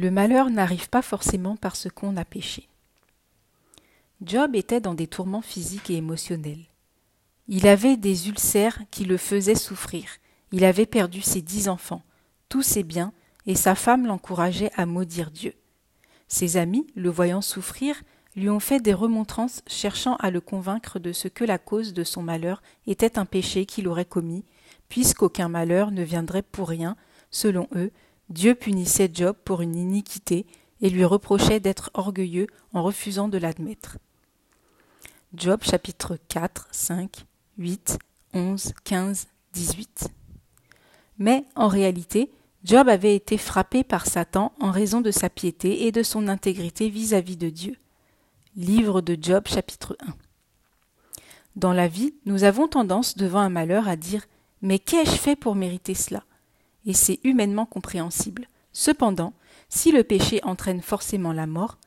Le malheur n'arrive pas forcément parce qu'on a péché. Job était dans des tourments physiques et émotionnels. Il avait des ulcères qui le faisaient souffrir. Il avait perdu ses dix enfants, tous ses biens, et sa femme l'encourageait à maudire Dieu. Ses amis, le voyant souffrir, lui ont fait des remontrances cherchant à le convaincre de ce que la cause de son malheur était un péché qu'il aurait commis, puisqu'aucun malheur ne viendrait pour rien, selon eux, Dieu punissait Job pour une iniquité et lui reprochait d'être orgueilleux en refusant de l'admettre. Job chapitre 4, 5, 8, 11, 15, 18. Mais en réalité, Job avait été frappé par Satan en raison de sa piété et de son intégrité vis-à-vis de Dieu. Livre de Job chapitre 1. Dans la vie, nous avons tendance devant un malheur à dire Mais qu'ai-je fait pour mériter cela? Et c'est humainement compréhensible. Cependant, si le péché entraîne forcément la mort,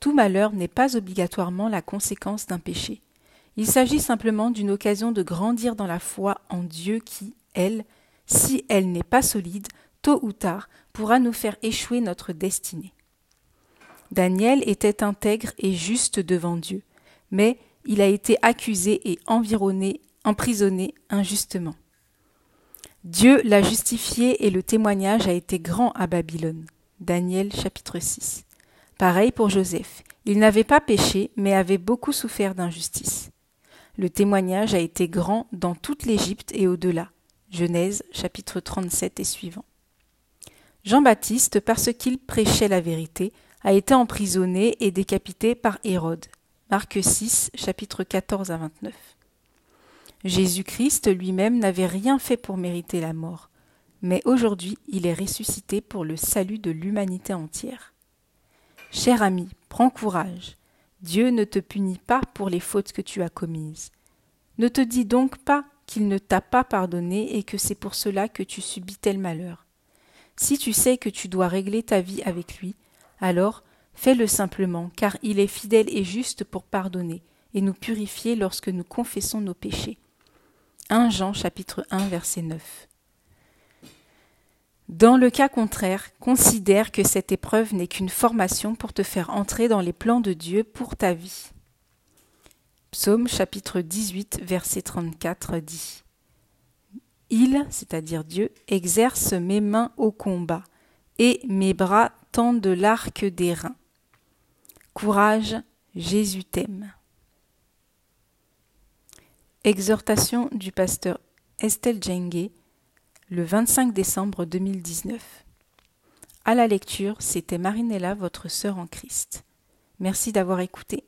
tout malheur n'est pas obligatoirement la conséquence d'un péché. Il s'agit simplement d'une occasion de grandir dans la foi en Dieu qui, elle, si elle n'est pas solide, tôt ou tard, pourra nous faire échouer notre destinée. Daniel était intègre et juste devant Dieu, mais il a été accusé et environné, emprisonné injustement. Dieu l'a justifié et le témoignage a été grand à Babylone. Daniel chapitre 6. Pareil pour Joseph. Il n'avait pas péché, mais avait beaucoup souffert d'injustice. Le témoignage a été grand dans toute l'Égypte et au-delà. Genèse chapitre 37 et suivant. Jean-Baptiste, parce qu'il prêchait la vérité, a été emprisonné et décapité par Hérode. Marc 6, chapitre 14 à 29. Jésus-Christ lui-même n'avait rien fait pour mériter la mort, mais aujourd'hui il est ressuscité pour le salut de l'humanité entière. Cher ami, prends courage. Dieu ne te punit pas pour les fautes que tu as commises. Ne te dis donc pas qu'il ne t'a pas pardonné et que c'est pour cela que tu subis tel malheur. Si tu sais que tu dois régler ta vie avec lui, alors fais-le simplement, car il est fidèle et juste pour pardonner et nous purifier lorsque nous confessons nos péchés. 1 Jean chapitre 1 verset 9. Dans le cas contraire, considère que cette épreuve n'est qu'une formation pour te faire entrer dans les plans de Dieu pour ta vie. Psaume chapitre 18 verset 34 dit Il, c'est-à-dire Dieu, exerce mes mains au combat, et mes bras tendent l'arc des reins. Courage, Jésus t'aime. Exhortation du pasteur Estelle Djengue, le 25 décembre 2019. À la lecture, c'était Marinella, votre sœur en Christ. Merci d'avoir écouté.